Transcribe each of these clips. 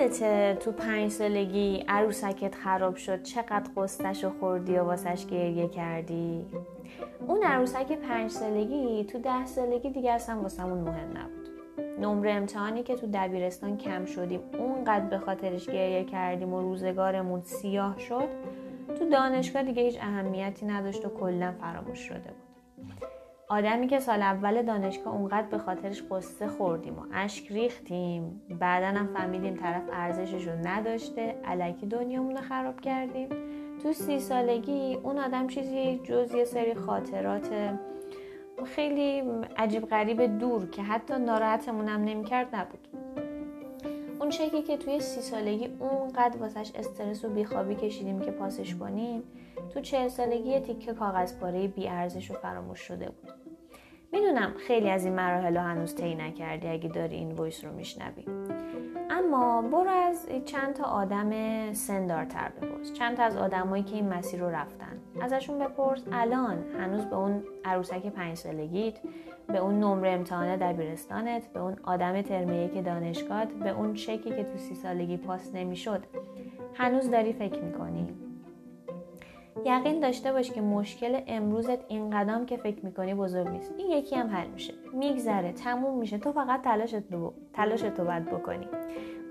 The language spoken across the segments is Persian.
یادته تو پنج سالگی عروسکت خراب شد چقدر قستش و خوردی و واسش گریه کردی؟ اون عروسک پنج سالگی تو ده سالگی دیگه اصلا واسمون مهم نبود. نمره امتحانی که تو دبیرستان کم شدیم اونقدر به خاطرش گریه کردیم و روزگارمون سیاه شد تو دانشگاه دیگه هیچ اهمیتی نداشت و کلا فراموش شده بود. آدمی که سال اول دانشگاه اونقدر به خاطرش قصه خوردیم و اشک ریختیم بعدا هم فهمیدیم طرف ارزشش رو نداشته علکی دنیامون رو خراب کردیم. تو سی سالگی اون آدم چیزی جز یه سری خاطرات خیلی عجیب غریب دور که حتی ناراحتمون هم نمی‌کرد نبود. اون چکی که توی سی سالگی اونقدر واسش استرس و بیخوابی کشیدیم که پاسش کنیم تو چهل سالگی تیکه کاغذ پاره بی ارزش و فراموش شده بود. می‌دونم خیلی از این مراحل رو هنوز طی نکردی اگه داری این ویس رو میشنوی. اما برو از چند تا آدم سندارتر بپرس. چند تا از آدمایی که این مسیر رو رفتن. ازشون بپرس. الان هنوز به اون عروسک پنج سالگیت به اون نمره امتحان دبیرستانت به اون آدم ترمیه که دانشگاه به اون چکی که تو سی سالگی پاس نمی‌شد. هنوز داری فکر می‌کنی؟ یقین داشته باش که مشکل امروزت این قدم که فکر می‌کنی بزرگ نیست. این یکی هم حل میشه. میگذره تموم میشه. تو فقط تلاشت رو تلاشت باید بکنی.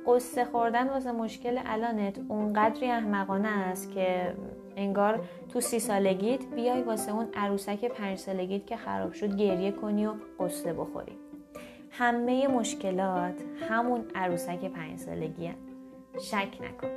قصه خوردن واسه مشکل الانت اونقدری احمقانه است که انگار تو سی سالگیت بیای واسه اون عروسک پنج سالگیت که خراب شد گریه کنی و قصه بخوری. همه مشکلات همون عروسک پنج سالگی شک نکن.